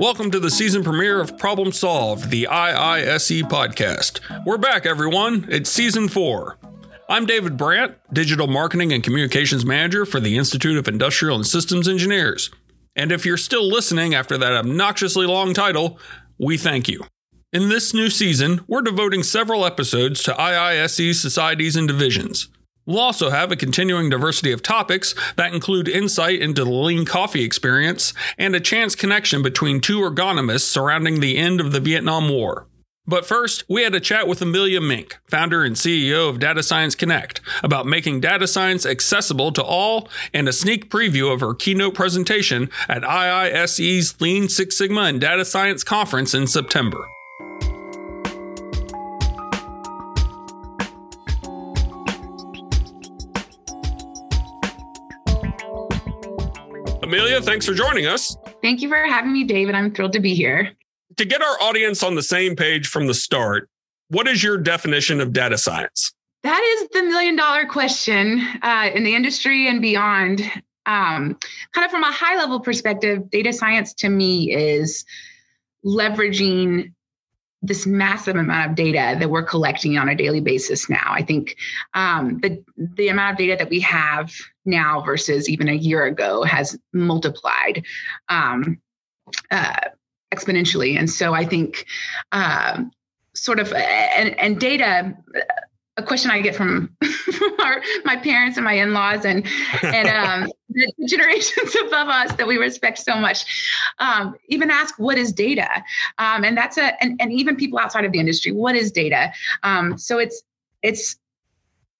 Welcome to the season premiere of Problem Solved, the IISE podcast. We're back, everyone. It's season four. I'm David Brandt, Digital Marketing and Communications Manager for the Institute of Industrial and Systems Engineers. And if you're still listening after that obnoxiously long title, we thank you. In this new season, we're devoting several episodes to IISE societies and divisions. We'll also have a continuing diversity of topics that include insight into the lean coffee experience and a chance connection between two ergonomists surrounding the end of the Vietnam War. But first, we had a chat with Amelia Mink, founder and CEO of Data Science Connect, about making data science accessible to all and a sneak preview of her keynote presentation at IISE's Lean Six Sigma and Data Science Conference in September. Thanks for joining us. Thank you for having me, David. I'm thrilled to be here. To get our audience on the same page from the start, what is your definition of data science? That is the million dollar question uh, in the industry and beyond. Um, kind of from a high level perspective, data science to me is leveraging this massive amount of data that we're collecting on a daily basis now. I think um, the the amount of data that we have now versus even a year ago has multiplied um, uh, exponentially, and so I think uh, sort of and, and data a question I get from, our, my parents and my in-laws and and um, the generations above us that we respect so much. Um, even ask what is data, um, and that's a and, and even people outside of the industry, what is data? Um, so it's it's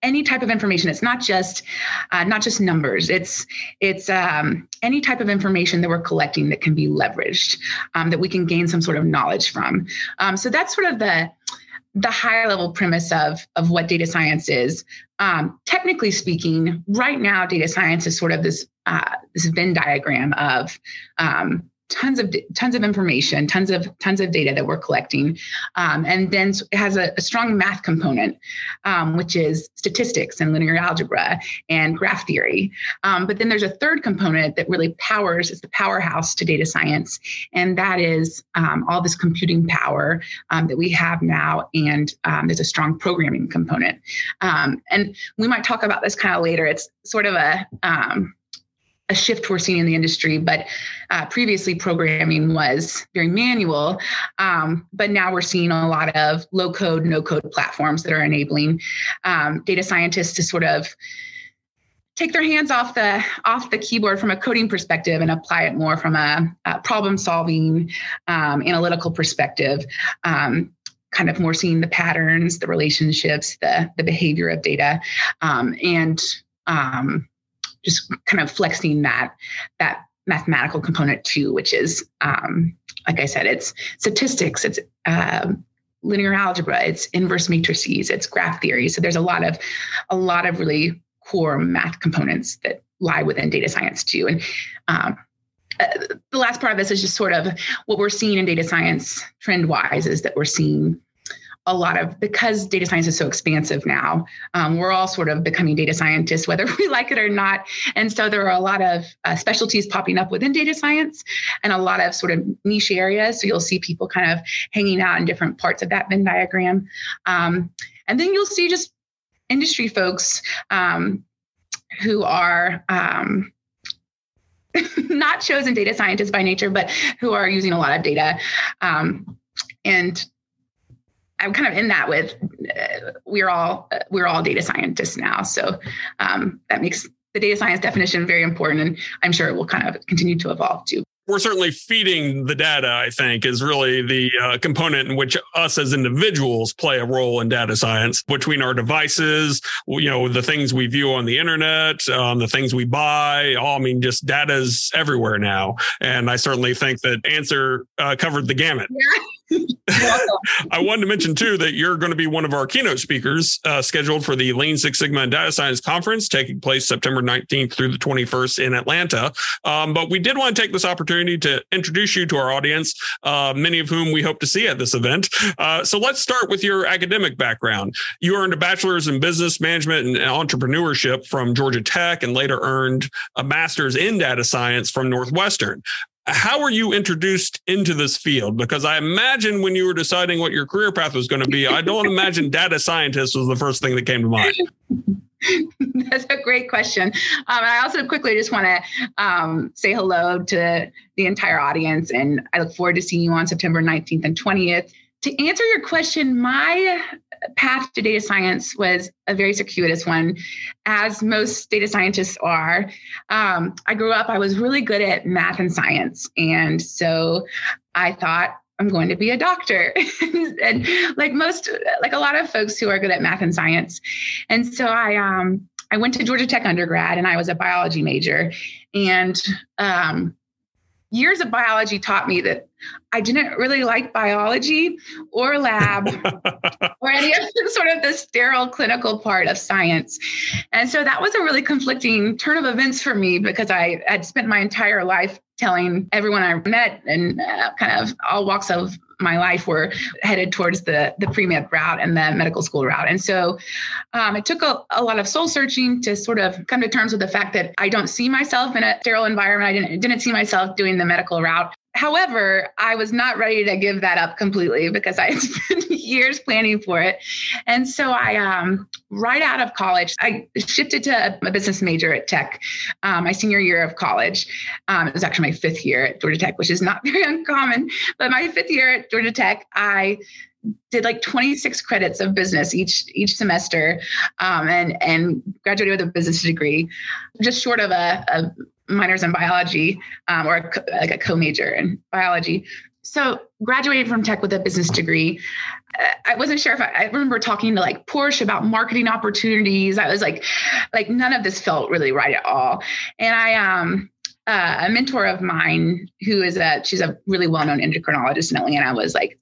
any type of information it's not just uh, not just numbers it's it's um, any type of information that we're collecting that can be leveraged um, that we can gain some sort of knowledge from um, so that's sort of the the high level premise of, of what data science is. Um, technically speaking, right now, data science is sort of this, uh, this Venn diagram of um, tons of tons of information, tons of tons of data that we're collecting, um, and then it has a, a strong math component, um, which is statistics and linear algebra and graph theory. Um, but then there's a third component that really powers is the powerhouse to data science, and that is um, all this computing power um, that we have now, and um, there's a strong programming component. and we might talk about this kind of later. It's sort of a a shift we're seeing in the industry, but uh, previously programming was very manual. Um, but now we're seeing a lot of low code, no code platforms that are enabling um, data scientists to sort of take their hands off the off the keyboard from a coding perspective and apply it more from a, a problem solving um, analytical perspective um, kind of more seeing the patterns the relationships the the behavior of data um, and um, just kind of flexing that that mathematical component too, which is um, like I said, it's statistics, it's um, linear algebra, it's inverse matrices, it's graph theory. So there's a lot of a lot of really core math components that lie within data science too. And um, uh, the last part of this is just sort of what we're seeing in data science trend wise is that we're seeing a lot of because data science is so expansive now um, we're all sort of becoming data scientists whether we like it or not. And so there are a lot of uh, specialties popping up within data science and a lot of sort of niche areas. So you'll see people kind of hanging out in different parts of that venn diagram. Um, and then you'll see just industry folks um, who are um, not chosen data scientists by nature, but who are using a lot of data. Um, and I'm kind of in that with uh, we're all uh, we're all data scientists now, so um, that makes the data science definition very important, and I'm sure it will kind of continue to evolve too we're certainly feeding the data, I think, is really the uh, component in which us as individuals play a role in data science between our devices, you know, the things we view on the internet, um, the things we buy. All, I mean, just data's everywhere now. And I certainly think that Answer uh, covered the gamut. Yeah. I wanted to mention too that you're going to be one of our keynote speakers uh, scheduled for the Lean Six Sigma and Data Science Conference taking place September 19th through the 21st in Atlanta. Um, but we did want to take this opportunity to introduce you to our audience, uh, many of whom we hope to see at this event. Uh, so let's start with your academic background. You earned a bachelor's in business management and entrepreneurship from Georgia Tech and later earned a master's in data science from Northwestern. How were you introduced into this field? Because I imagine when you were deciding what your career path was going to be, I don't imagine data scientist was the first thing that came to mind. That's a great question. Um, I also quickly just want to um, say hello to the entire audience, and I look forward to seeing you on September 19th and 20th. To answer your question, my path to data science was a very circuitous one, as most data scientists are. Um, I grew up, I was really good at math and science. And so I thought, I'm going to be a doctor. and like most, like a lot of folks who are good at math and science. And so I, um, I went to Georgia Tech undergrad and I was a biology major. And um, years of biology taught me that I didn't really like biology or lab or any of the, sort of the sterile clinical part of science. And so that was a really conflicting turn of events for me because I had spent my entire life telling everyone I met and uh, kind of all walks of my life were headed towards the the pre med route and the medical school route. And so um, it took a, a, lot of soul searching to sort of come to terms with the fact that I don't see myself in a sterile environment. I didn't didn't see myself doing the medical route. However, I was not ready to give that up completely because I had spent years planning for it. And so I, um, right out of college, I shifted to a business major at Tech um, my senior year of college. Um, it was actually my fifth year at Georgia Tech, which is not very uncommon. But my fifth year at Georgia Tech, I did like 26 credits of business each each semester um, and and graduated with a business degree just short of a, a minors in biology um, or a, like a co-major in biology. So graduated from tech with a business degree. I wasn't sure if I, I, remember talking to like Porsche about marketing opportunities. I was like, like none of this felt really right at all. And I, um, uh, a mentor of mine who is a, she's a really well-known endocrinologist in Atlanta was like,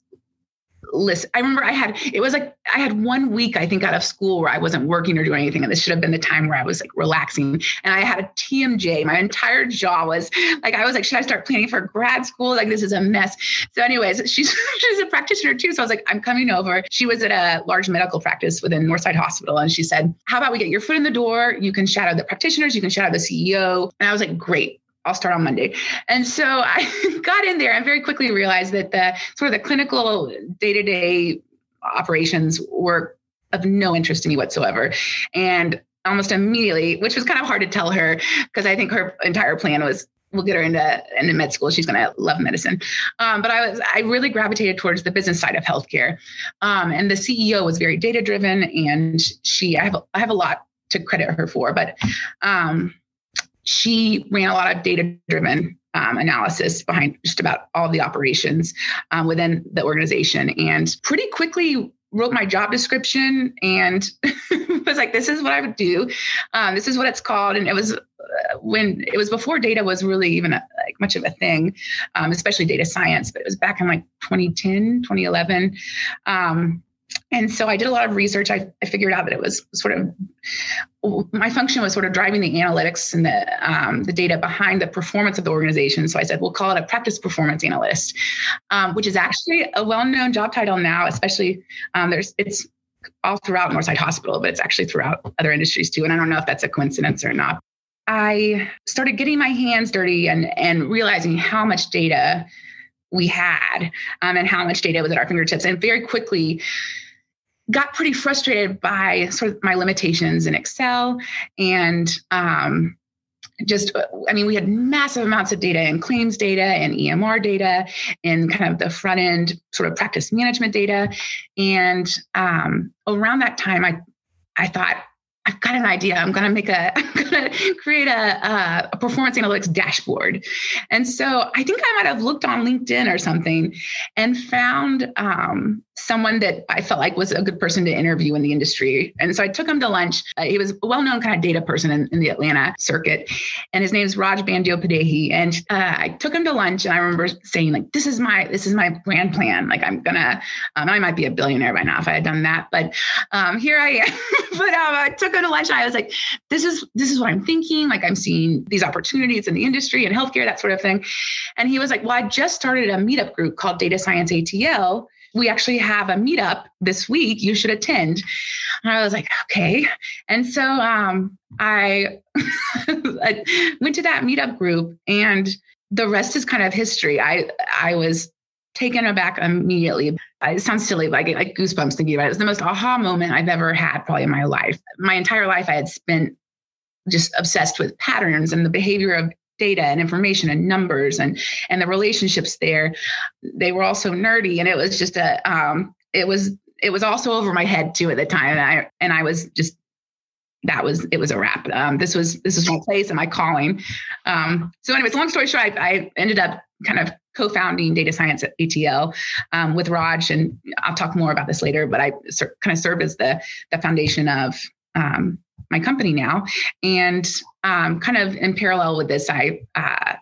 listen i remember i had it was like i had one week i think out of school where i wasn't working or doing anything and this should have been the time where i was like relaxing. And i had a tmj my entire jaw was like i was like should i start planning for grad school? Like this is a mess. So anyways she's she's a practitioner too so i was like i'm coming over. She was at a large medical practice within northside hospital and she said how about we get your foot in the door? You can shadow the practitioners you can shadow the ceo and i was like great I'll start on Monday. And so I got in there and very quickly realized that the sort of the clinical day to day operations were of no interest to me whatsoever. And almost immediately, which was kind of hard to tell her because I think her entire plan was we'll get her into into med school. She's going to love medicine. Um, but I was I really gravitated towards the business side of healthcare, um, and the CEO was very data driven, and she I have I have a lot to credit her for, but um, she ran a lot of data driven um, analysis behind just about all the operations um, within the organization and pretty quickly wrote my job description and was like this is what i would do. Um, this is what it's called. And it was uh, when it was before data was really even a, like much of a thing um, especially data science but it was back in like 2010 2011 um, and so I did a lot of research. I, I, figured out that it was sort of my function was sort of driving the analytics and the um, the data behind the performance of the organization. So I said we'll call it a practice performance analyst, um, which is actually a well known job title now. Especially um, there's it's all throughout Northside Hospital, but it's actually throughout other industries too. And I don't know if that's a coincidence or not. I started getting my hands dirty and and realizing how much data we had um, and how much data was at our fingertips. And very quickly got pretty frustrated by sort of my limitations in Excel and um, just i mean we had massive amounts of data and claims data and emr data and kind of the front end sort of practice management data. And um, around that time i i thought I've got an idea. I'm going to make a, I'm going to create a, a, performance analytics dashboard. And so I think I might have looked on LinkedIn or something and found um, someone that I felt like was a good person to interview in the industry. And so I took him to lunch. Uh, he was a well-known kind of data person in, in the Atlanta circuit, and his name is Raj Bandyopadhyay. And uh, I took him to lunch, and I remember saying like, "This is my this is my grand plan. Like I'm gonna, um, I might be a billionaire by now if I had done that, but um, here I am." but um, I took him to lunch, and I was like, "This is this is what I'm thinking. Like I'm seeing these opportunities in the industry and healthcare, that sort of thing." And he was like, "Well, I just started a meetup group called Data Science ATL." we actually have a meetup this week. You should attend. And I was like, okay. And so um, I, I went to that meetup group and the rest is kind of history. I I was taken aback immediately. It sounds silly, but I get like goosebumps thinking about it. It's the most aha moment I've ever had probably in my life. My entire life I had spent just obsessed with patterns and the behavior of data and information and numbers and and the relationships there. They were also nerdy and it was just a um it was it was also over my head too at the time. And I and I was just that was it was a wrap. Um, this was this was my place and my calling. Um, so, anyways, long story short, I, I, ended up kind of co-founding data science at ATL um, with Raj, and I'll talk more about this later. But I ser- kind of served as the the foundation of um, my company now, and um, kind of in parallel with this, I uh,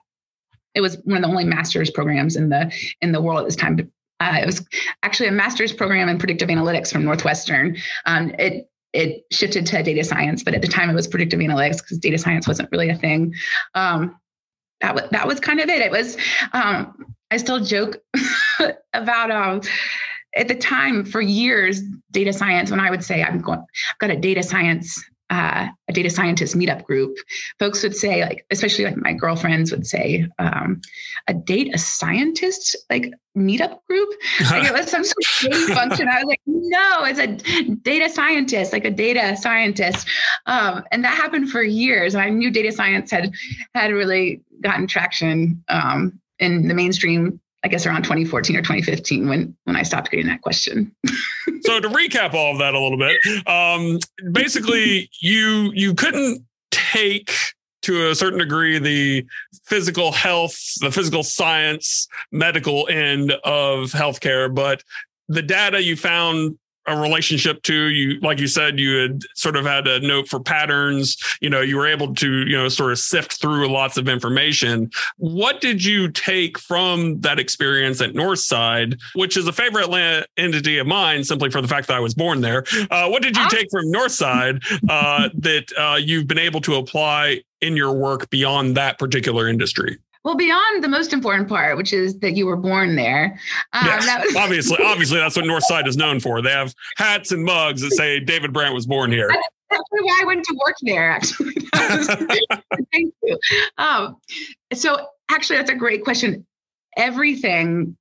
it was one of the only master's programs in the in the world at this time. Uh, it was actually a master's program in predictive analytics from Northwestern. Um, it it shifted to data science, but at the time it was predictive analytics because data science wasn't really a thing. Um, that was that was kind of it. It was. Um, I still joke about um, at the time for years data science when I would say I'm going, I've got a data science uh, a data scientist meetup group, folks would say, like, especially like my girlfriends would say, um, a data scientist like meetup group. Like it was some sort of function. I was like, no, it's a data scientist, like a data scientist. Um, and that happened for years. And I knew data science had had really gotten traction um, in the mainstream I guess around 2014 or 2015 when when I stopped getting that question. so to recap all of that a little bit, um, basically you you couldn't take to a certain degree the physical health, the physical science, medical end of healthcare, but the data you found a relationship to you like you said you had sort of had a note for patterns. You know you were able to you know sort of sift through lots of information. What did you take from that experience at northside which is a favorite entity of mine simply for the fact that i was born there. Uh, what did you take from northside uh, that uh, you've been able to apply in your work beyond that particular industry well, beyond the most important part, which is that you were born there. Um, yes, was- obviously, obviously, that's what Northside is known for. They have hats and mugs that say David Brandt was born here. That's why I went to work there. Actually, thank you. Um, so, actually, that's a great question. Everything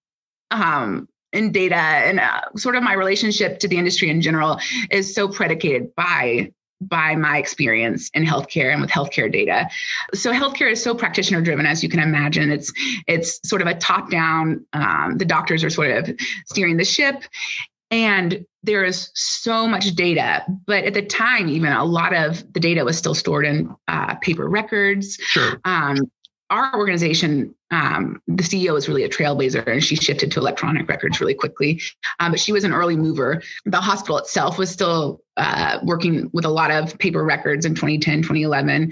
um, in data and uh, sort of my relationship to the industry in general is so predicated by by my experience in healthcare and with healthcare data. So healthcare is so practitioner driven, as you can imagine. It's it's sort of a top down. Um, the doctors are sort of steering the ship, and there is so much data. But at the time, even a lot of the data was still stored in uh, paper records. Sure. Um, our organization, um, the CEO was really a trailblazer and she shifted to electronic records really quickly. Um, but she was an early mover. The hospital itself was still uh, working with a lot of paper records in 2010, 2011.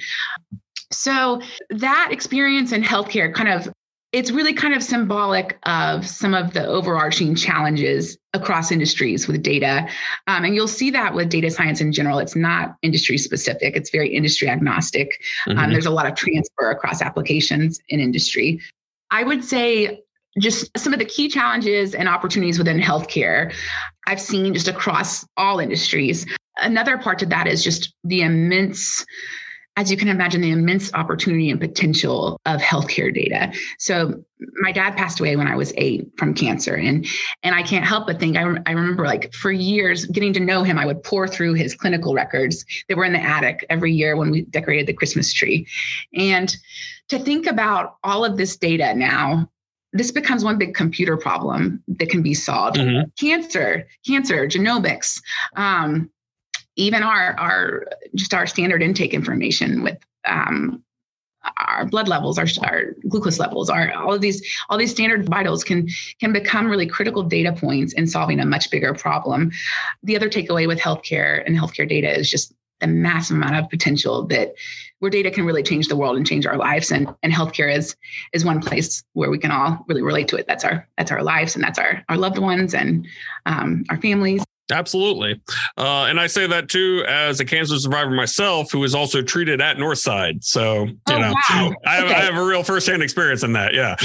So that experience in healthcare kind of it's really kind of symbolic of some of the overarching challenges across industries with data. Um, and you'll see that with data science in general. It's not industry specific, it's very industry agnostic. Um, mm-hmm. Um, there's a lot of transfer across applications in industry. I would say just some of the key challenges and opportunities within healthcare I've seen just across all industries. Another part to that is just the immense as you can imagine, the immense opportunity and potential of healthcare data. So my dad passed away when I was eight from cancer, and and I can't help but think I, I remember like for years getting to know him, I would pore through his clinical records that were in the attic every year when we decorated the Christmas tree, and to think about all of this data now this becomes one big computer problem that can be solved. Mm-hmm. Cancer, cancer, genomics, um, even our our just our standard intake information with um, our blood levels, our, our glucose levels, our all of these all these standard vitals can can become really critical data points in solving a much bigger problem. The other takeaway with healthcare and healthcare data is just the massive amount of potential that where data can really change the world and change our lives. And and healthcare is is one place where we can all really relate to it. That's our that's our lives and that's our our loved ones and um, our families Absolutely. Uh, and I say that too as a cancer survivor myself who was also treated at Northside. So, you oh, know, wow. I, have, okay. I have a real firsthand experience in that. Yeah.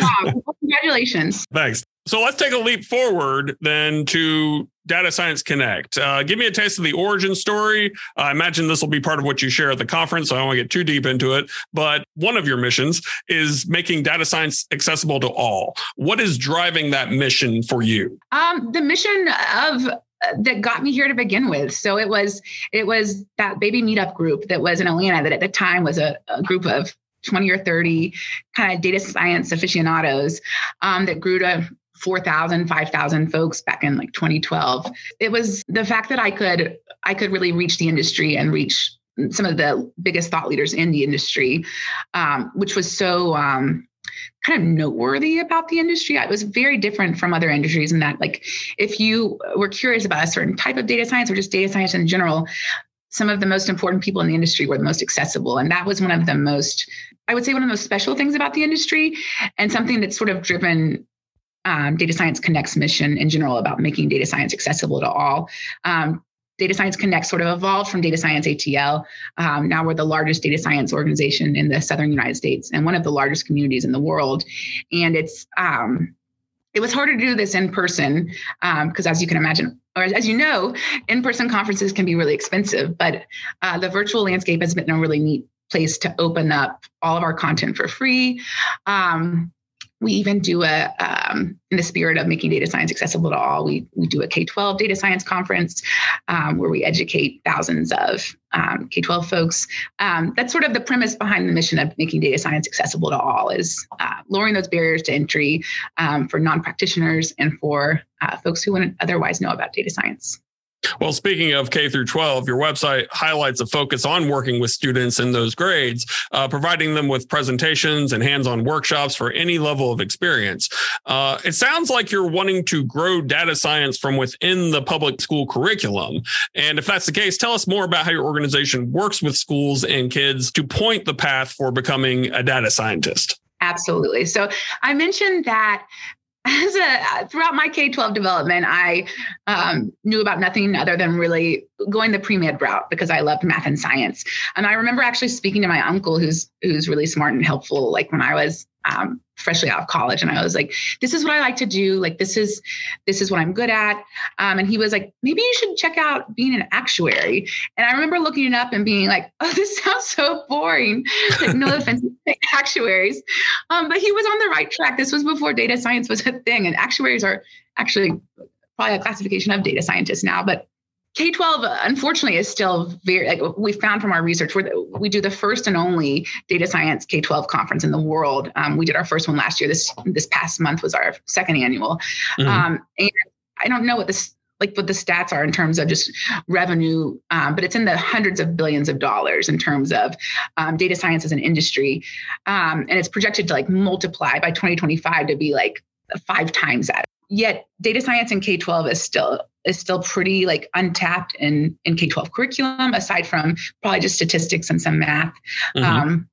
wow. Well, congratulations. Thanks. So let's take a leap forward then to Data Science Connect. Uh, give me a taste of the origin story. I imagine this will be part of what you share at the conference, so I don't want to get too deep into it. But one of your missions is making data science accessible to all. What is driving that mission for you? Um, the mission of that got me here to begin with. So it was it was that baby meetup group that was in Atlanta that at the time was a, a group of 20 or 30 kind of data science aficionados um, that grew to 4,000, 5,000 folks back in like 2012. It was the fact that I could I could really reach the industry and reach some of the biggest thought leaders in the industry, um, which was so um, kind of noteworthy about the industry. It was very different from other industries in that, like, if you were curious about a certain type of data science or just data science in general, some of the most important people in the industry were the most accessible. And that was one of the most, I would say, one of the most special things about the industry and something that's sort of driven um, Data Science Connect's mission in general about making data science accessible to all. Um, Data Science Connect sort of evolved from Data Science ATL. Um, now we're the largest data science organization in the southern United States and one of the largest communities in the world. And it's um, it was harder to do this in person because, um, as you can imagine, or as you know, in-person conferences can be really expensive. But uh, the virtual landscape has been a really neat place to open up all of our content for free. Um, we even do a um, in the spirit of making data science accessible to all we, we do a k-12 data science conference um, where we educate thousands of um, k-12 folks. Um, that's sort of the premise behind the mission of making data science accessible to all is uh, lowering those barriers to entry um, for non-practitioners and for uh, folks who wouldn't otherwise know about data science well, speaking of K through 12, your website highlights a focus on working with students in those grades, uh, providing them with presentations and hands on workshops for any level of experience. Uh, it sounds like you're wanting to grow data science from within the public school curriculum. And if that's the case, tell us more about how your organization works with schools and kids to point the path for becoming a data scientist. Absolutely. So I mentioned that a throughout my K twelve development, I um, knew about nothing other than really going the pre med route because I loved math and science. And I remember actually speaking to my uncle, who's who's really smart and helpful, like when I was um, freshly out of college. And i was like this is what i like to do. Like this is this is what i'm good at. Um, and he was like maybe you should check out being an actuary. And i remember looking it up and being like oh this sounds so boring. Like no offense actuaries. Um, but he was on the right track. This was before data science was a thing. And actuaries are actually probably a classification of data scientists now but K 12, unfortunately, is still very, like we found from our research, we we do the first and only data science K 12 conference in the world. Um, we did our first one last year. This this past month was our second annual. Mm-hmm. Um, and I don't know what this like what the stats are in terms of just revenue, um, but it's in the hundreds of billions of dollars in terms of um, data science as an industry, um, and it's projected to like multiply by 2025 to be like five times that. Yet data science in K 12 is still is still pretty like untapped in in K twelve curriculum, aside from probably just statistics and some math. Mm-hmm. Um,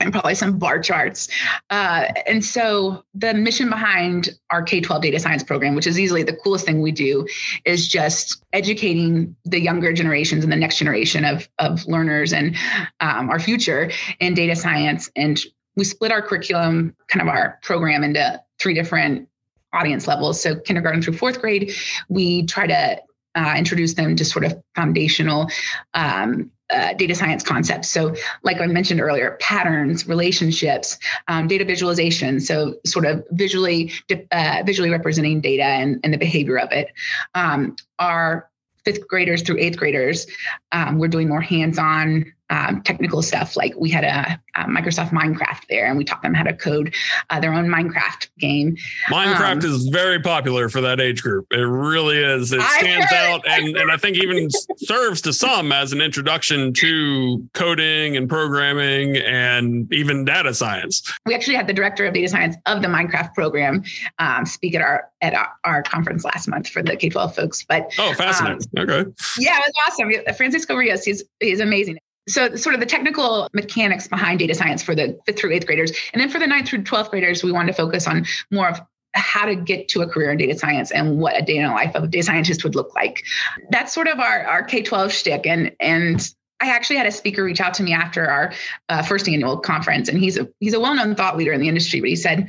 and probably some bar charts. Uh, and so the mission behind our K 12 data science program, which is easily the coolest thing we do, is just educating the younger generations and the next generation of, of learners and um, our future in data science. And we split our curriculum, kind of our program, into three different audience levels. So kindergarten through fourth grade, we try to uh, introduce them to sort of foundational um, uh, data science concepts. So, like I mentioned earlier, patterns, relationships, um, data visualization. So, sort of visually uh, visually representing data and, and the behavior of it. Um, our fifth graders through eighth graders, um, we're doing more hands-on um, technical stuff. Like we had a, a, Microsoft Minecraft there, and we taught them how to code uh, their own Minecraft game. Minecraft um, is very popular for that age group. It really is. It stands heard, out, and, and I think even serves to some as an introduction to coding and programming and even data science. We actually had the director of data science of the Minecraft program um, speak at our at our, our, conference last month for the K twelve folks. But oh, fascinating. Um, okay. Yeah, it was awesome. Francisco Rios, he's he's amazing so sort of the technical mechanics behind data science for the fifth through eighth graders. And then for the ninth through 12th graders we wanted to focus on more of how to get to a career in data science and what a day in the life of a data scientist would look like. That's sort of our, our k-12 shtick. And and I actually had a speaker reach out to me after our uh, first annual conference, and he's a he's a well known thought leader in the industry. But he said,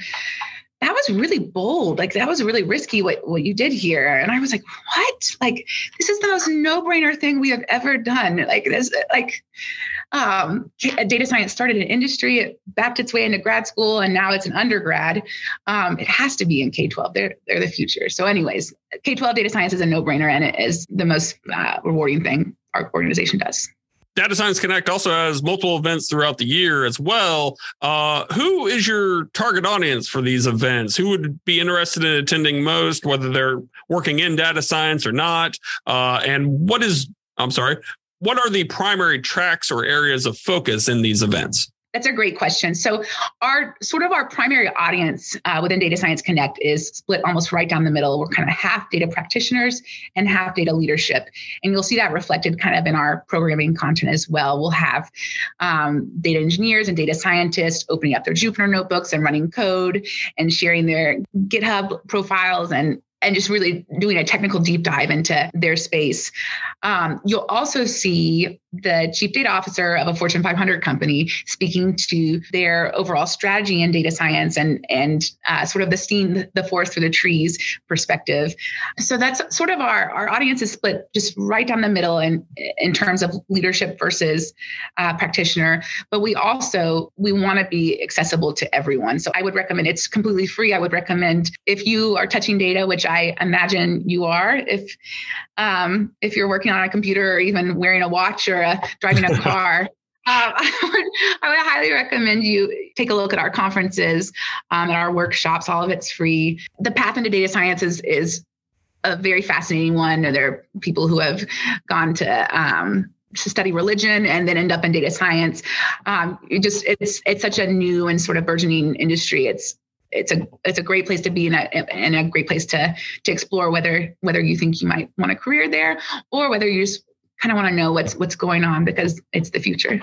that was really bold. Like that was really risky what, what you did here. And I was like, what? Like, this is the most no-brainer thing we have ever done. Like this, like um, data science started in industry, it backed its way into grad school, and now it's an undergrad. Um, it has to be in K-12. They're, they're the future. So anyways, K-12 data science is a no-brainer and it is the most uh, rewarding thing our organization does. Data Science Connect also has multiple events throughout the year as well. Uh, who is your target audience for these events? Who would be interested in attending most, whether they're working in data science or not? Uh, and what is, I'm sorry, what are the primary tracks or areas of focus in these events? That's a great question. So, our sort of our primary audience uh, within Data Science Connect is split almost right down the middle. We're kind of half data practitioners and half data leadership, and you'll see that reflected kind of in our programming content as well. We'll have um, data engineers and data scientists opening up their Jupyter notebooks and running code and sharing their GitHub profiles and and just really doing a technical deep dive into their space. Um, you'll also see the chief data officer of a Fortune 500 company speaking to their overall strategy in data science and and uh, sort of the seeing the forest through the trees perspective. So that's sort of our our audience is split just right down the middle in in terms of leadership versus uh, practitioner. But we also we want to be accessible to everyone. So I would recommend it's completely free. I would recommend if you are touching data, which I imagine you are, if um, if you're working on a computer or even wearing a watch or a, driving a car. Um, I, would, I, would, highly recommend you take a look at our conferences um, and our workshops. All of it's free. The path into data science is, is a very fascinating one. There are people who have gone to um, to study religion and then end up in data science. Um, it just it's it's such a new and sort of burgeoning industry. It's it's a it's a great place to be and a, and a great place to to explore whether whether you think you might want a career there or whether you just kind of want to know what's what's going on because it's the future.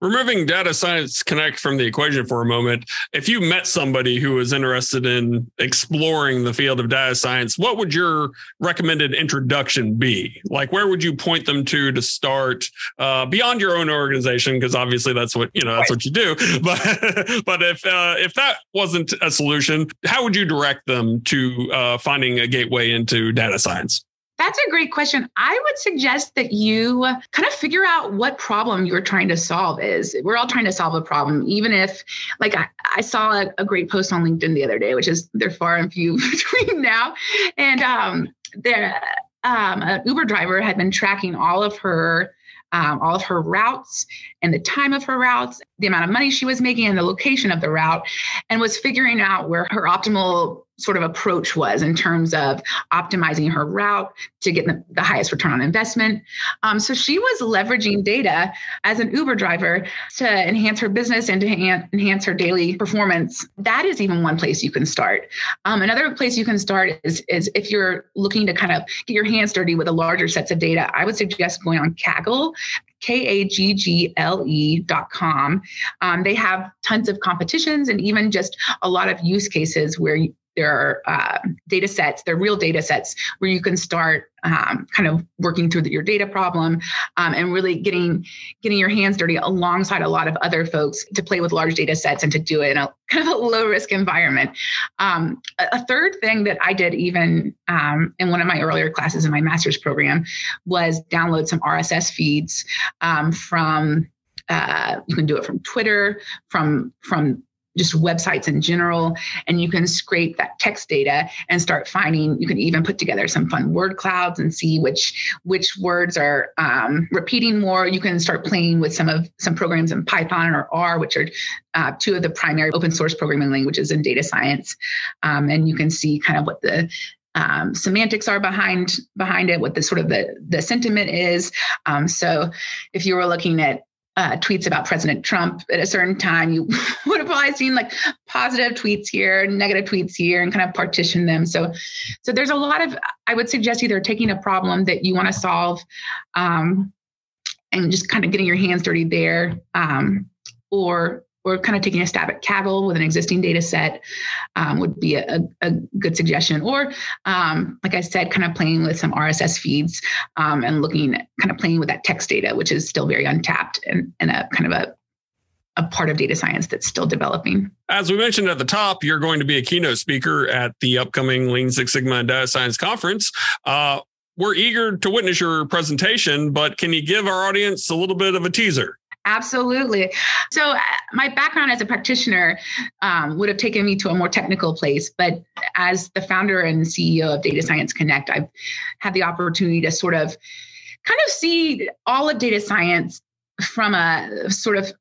Removing Data Science Connect from the equation for a moment, if you met somebody who was interested in exploring the field of data science, what would your recommended introduction be? Like, where would you point them to to start uh, beyond your own organization? Because obviously, that's what you know, that's what you do. But but if uh, if that wasn't a solution, how would you direct them to uh, finding a gateway into data science? That's a great question. I would suggest that you kind of figure out what problem you're trying to solve is. We're all trying to solve a problem, even if, like, I, I saw a, a, great post on LinkedIn the other day, which is they're far and few between now. And um, there, um, an Uber driver had been tracking all of her um, all of her routes and the time of her routes, the amount of money she was making, and the location of the route, and was figuring out where her optimal sort of approach was in terms of optimizing her route to get the, the highest return on investment. Um, so she was leveraging data as an Uber driver to enhance her business and to enhance her daily performance. That is even one place you can start. Um, another place you can start is, is if you're looking to kind of get your hands dirty with a larger sets of data, I would suggest going on Kaggle K-A-G-G-L-E dot com. Um, they have tons of competitions and even just a lot of use cases where there are uh, data sets, they're real data sets where you can start um, kind of working through the, your data problem um, and really getting getting your hands dirty alongside a lot of other folks to play with large data sets and to do it in a kind of a low risk environment. Um, a, a, third thing that I did even um, in one of my earlier classes in my master's program was download some RSS feeds um, from uh, you can do it from Twitter, from from just websites in general. And you can scrape that text data and start finding, you can even put together some fun word clouds and see which which words are um, repeating more. You can start playing with some of some programs in Python or R, which are uh, two of the primary open source programming languages in data science. Um, and you can see kind of what the um, semantics are behind behind it, what the sort of the the sentiment is. Um, so, if you were looking at uh, tweets about President Trump at a certain time, you would have probably seen like positive tweets here, negative tweets here, and kind of partition them. So, so there's a lot of I would suggest either taking a problem that you want to solve, um, and just kind of getting your hands dirty there, um, or or kind of taking a stab at Kaggle with an existing data set um, would be a, a, good suggestion. Or, um, like I said, kind of playing with some RSS feeds um, and looking at kind of playing with that text data, which is still very untapped and, and a kind of a a part of data science that's still developing. As we mentioned at the top, you're going to be a keynote speaker at the upcoming Lean Six Sigma and Data Science Conference. Uh, we're eager to witness your presentation, but can you give our audience a little bit of a teaser? Absolutely. So, uh, my background as a practitioner um, would have taken me to a more technical place. But as the founder and CEO of Data Science Connect, I've had the opportunity to sort of kind of see all of data science from a sort of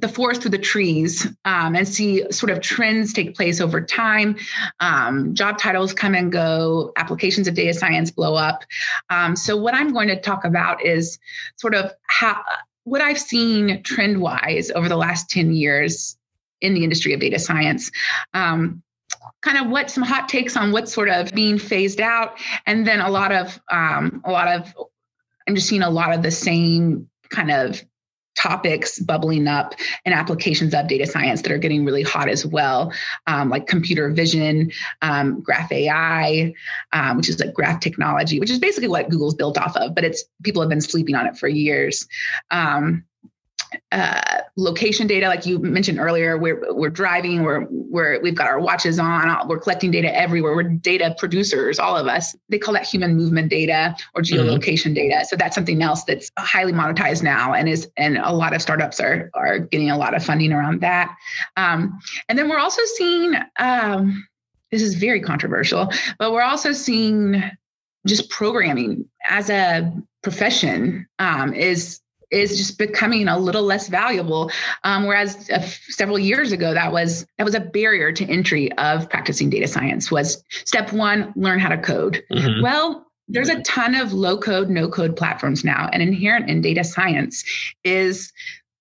the forest through the trees um, and see sort of trends take place over time. Um, job titles come and go, applications of data science blow up. Um, so, what I'm going to talk about is sort of how what I've seen trend wise over the last 10 years in the industry of data science. Um, kind of what some hot takes on what's sort of being phased out and then a lot of um, a lot of i'm just seeing a lot of the same kind of topics bubbling up and applications of data science that are getting really hot as well, um, like computer vision, um, graph AI, um, which is like graph technology, which is basically what Google's built off of, but it's people have been sleeping on it for years. Um, uh, location data, like you mentioned earlier, we're we're driving, we're we're we've got our watches on, we're collecting data everywhere. We're data producers, all of us. They call that human movement data or mm-hmm. geolocation mm-hmm. data. So that's something else that's highly monetized now, and is and a lot of startups are are getting a lot of funding around that. Um, and then we're also seeing um, this is very controversial, but we're also seeing just programming as a profession um, is is just becoming a little less valuable. Um, whereas uh, several years ago, that was that was a barrier to entry of practicing data science. Was step one, learn how to code. Mm-hmm. Well, there's a ton of low code, no code platforms now, and inherent in data science is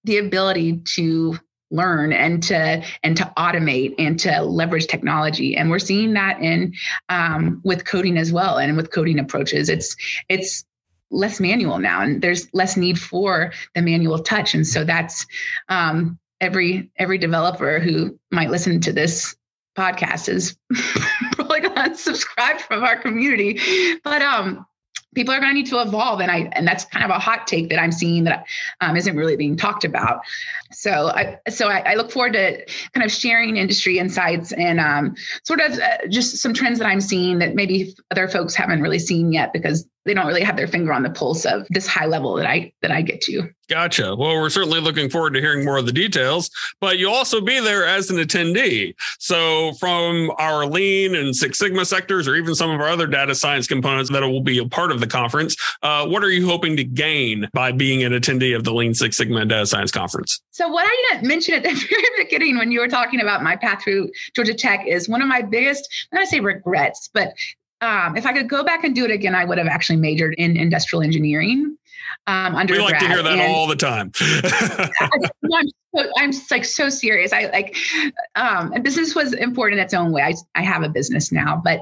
the ability to learn and to and to automate and to leverage technology and we're seeing that in um, with coding as well and with coding approaches it's it's less manual now and there's less need for the manual touch. And so that's um, every every developer who might listen to this podcast is probably going to unsubscribe from our community. But um people are going to need to evolve and i and that's kind of a hot take that i'm seeing that um, not really being talked about. So i so I, I, look forward to kind of sharing industry insights and um, sort of uh, just some trends that i'm seeing that maybe other folks haven't really seen yet because they don't really have their finger on the pulse of this high level that I that I get to. Gotcha. Well, we're certainly looking forward to hearing more of the details, but you'll also be there as an attendee. So, from our lean and Six Sigma sectors, or even some of our other data science components that will be a part of the conference, uh, what are you hoping to gain by being an attendee of the Lean Six Sigma and Data Science Conference? So, what I didn't mention at the very beginning when you were talking about my path through Georgia Tech is one of my biggest, I'm going to say regrets, but um, if I could go back and do it again, I would have actually majored in industrial engineering. Um, undergrad. We like to hear that and all the time. I, am so, I'm like so serious. I like um, business was important in its own way. I, I have a business now, but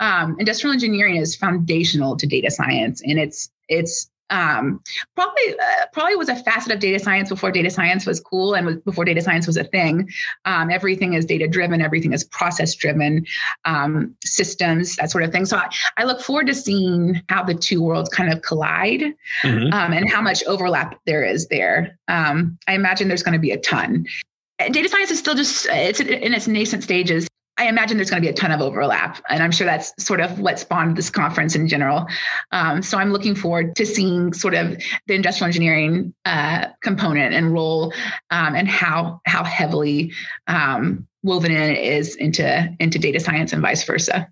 um, industrial engineering is foundational to data science, and it's it's um, probably uh, probably was a facet of data science before data science was cool and was, before data science was a thing. Um, everything is data driven, everything is process driven, um, systems, that sort of thing. So I, I, look forward to seeing how the two worlds kind of collide mm-hmm. Um, and how much overlap there is there. Um, I imagine there's going to be a ton. Data science is still just it's in its nascent stages. I imagine there's going to be a ton of overlap. And I'm sure that's sort of what spawned this conference in general. Um, so I'm looking forward to seeing sort of the industrial engineering uh, component and role um, and how how heavily um, woven in it is into into data science and vice versa.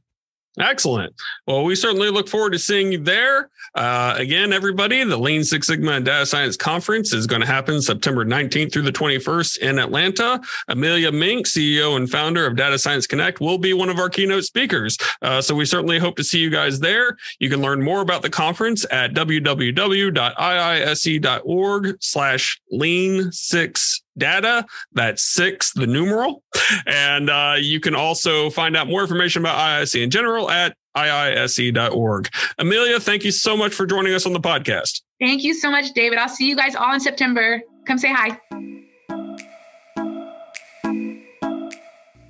Excellent. Well, we certainly look forward to seeing you there. Uh, again, everybody, the Lean Six Sigma and Data Science Conference is going to happen September 19th through the 21st in Atlanta. Amelia Mink, CEO and founder of Data Science Connect, will be one of our keynote speakers. Uh, so we certainly hope to see you guys there. You can learn more about the conference at www.iise.org slash lean six data. That's six, the numeral. And uh, you can also find out more information about IISE in general at iise.org. Amelia, thank you so much for joining us on the podcast. Thank you so much, David. I'll see you guys all in September. Come say hi.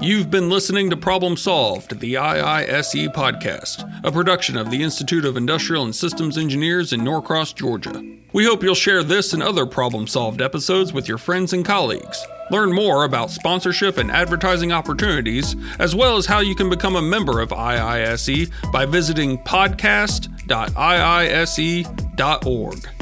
You've been listening to Problem Solved, the IISE podcast, a production of the Institute of Industrial and Systems Engineers in Norcross, Georgia. We hope you'll share this and other Problem Solved episodes with your friends and colleagues. Learn more about sponsorship and advertising opportunities, as well as how you can become a member of IISE by visiting podcast.iise.org.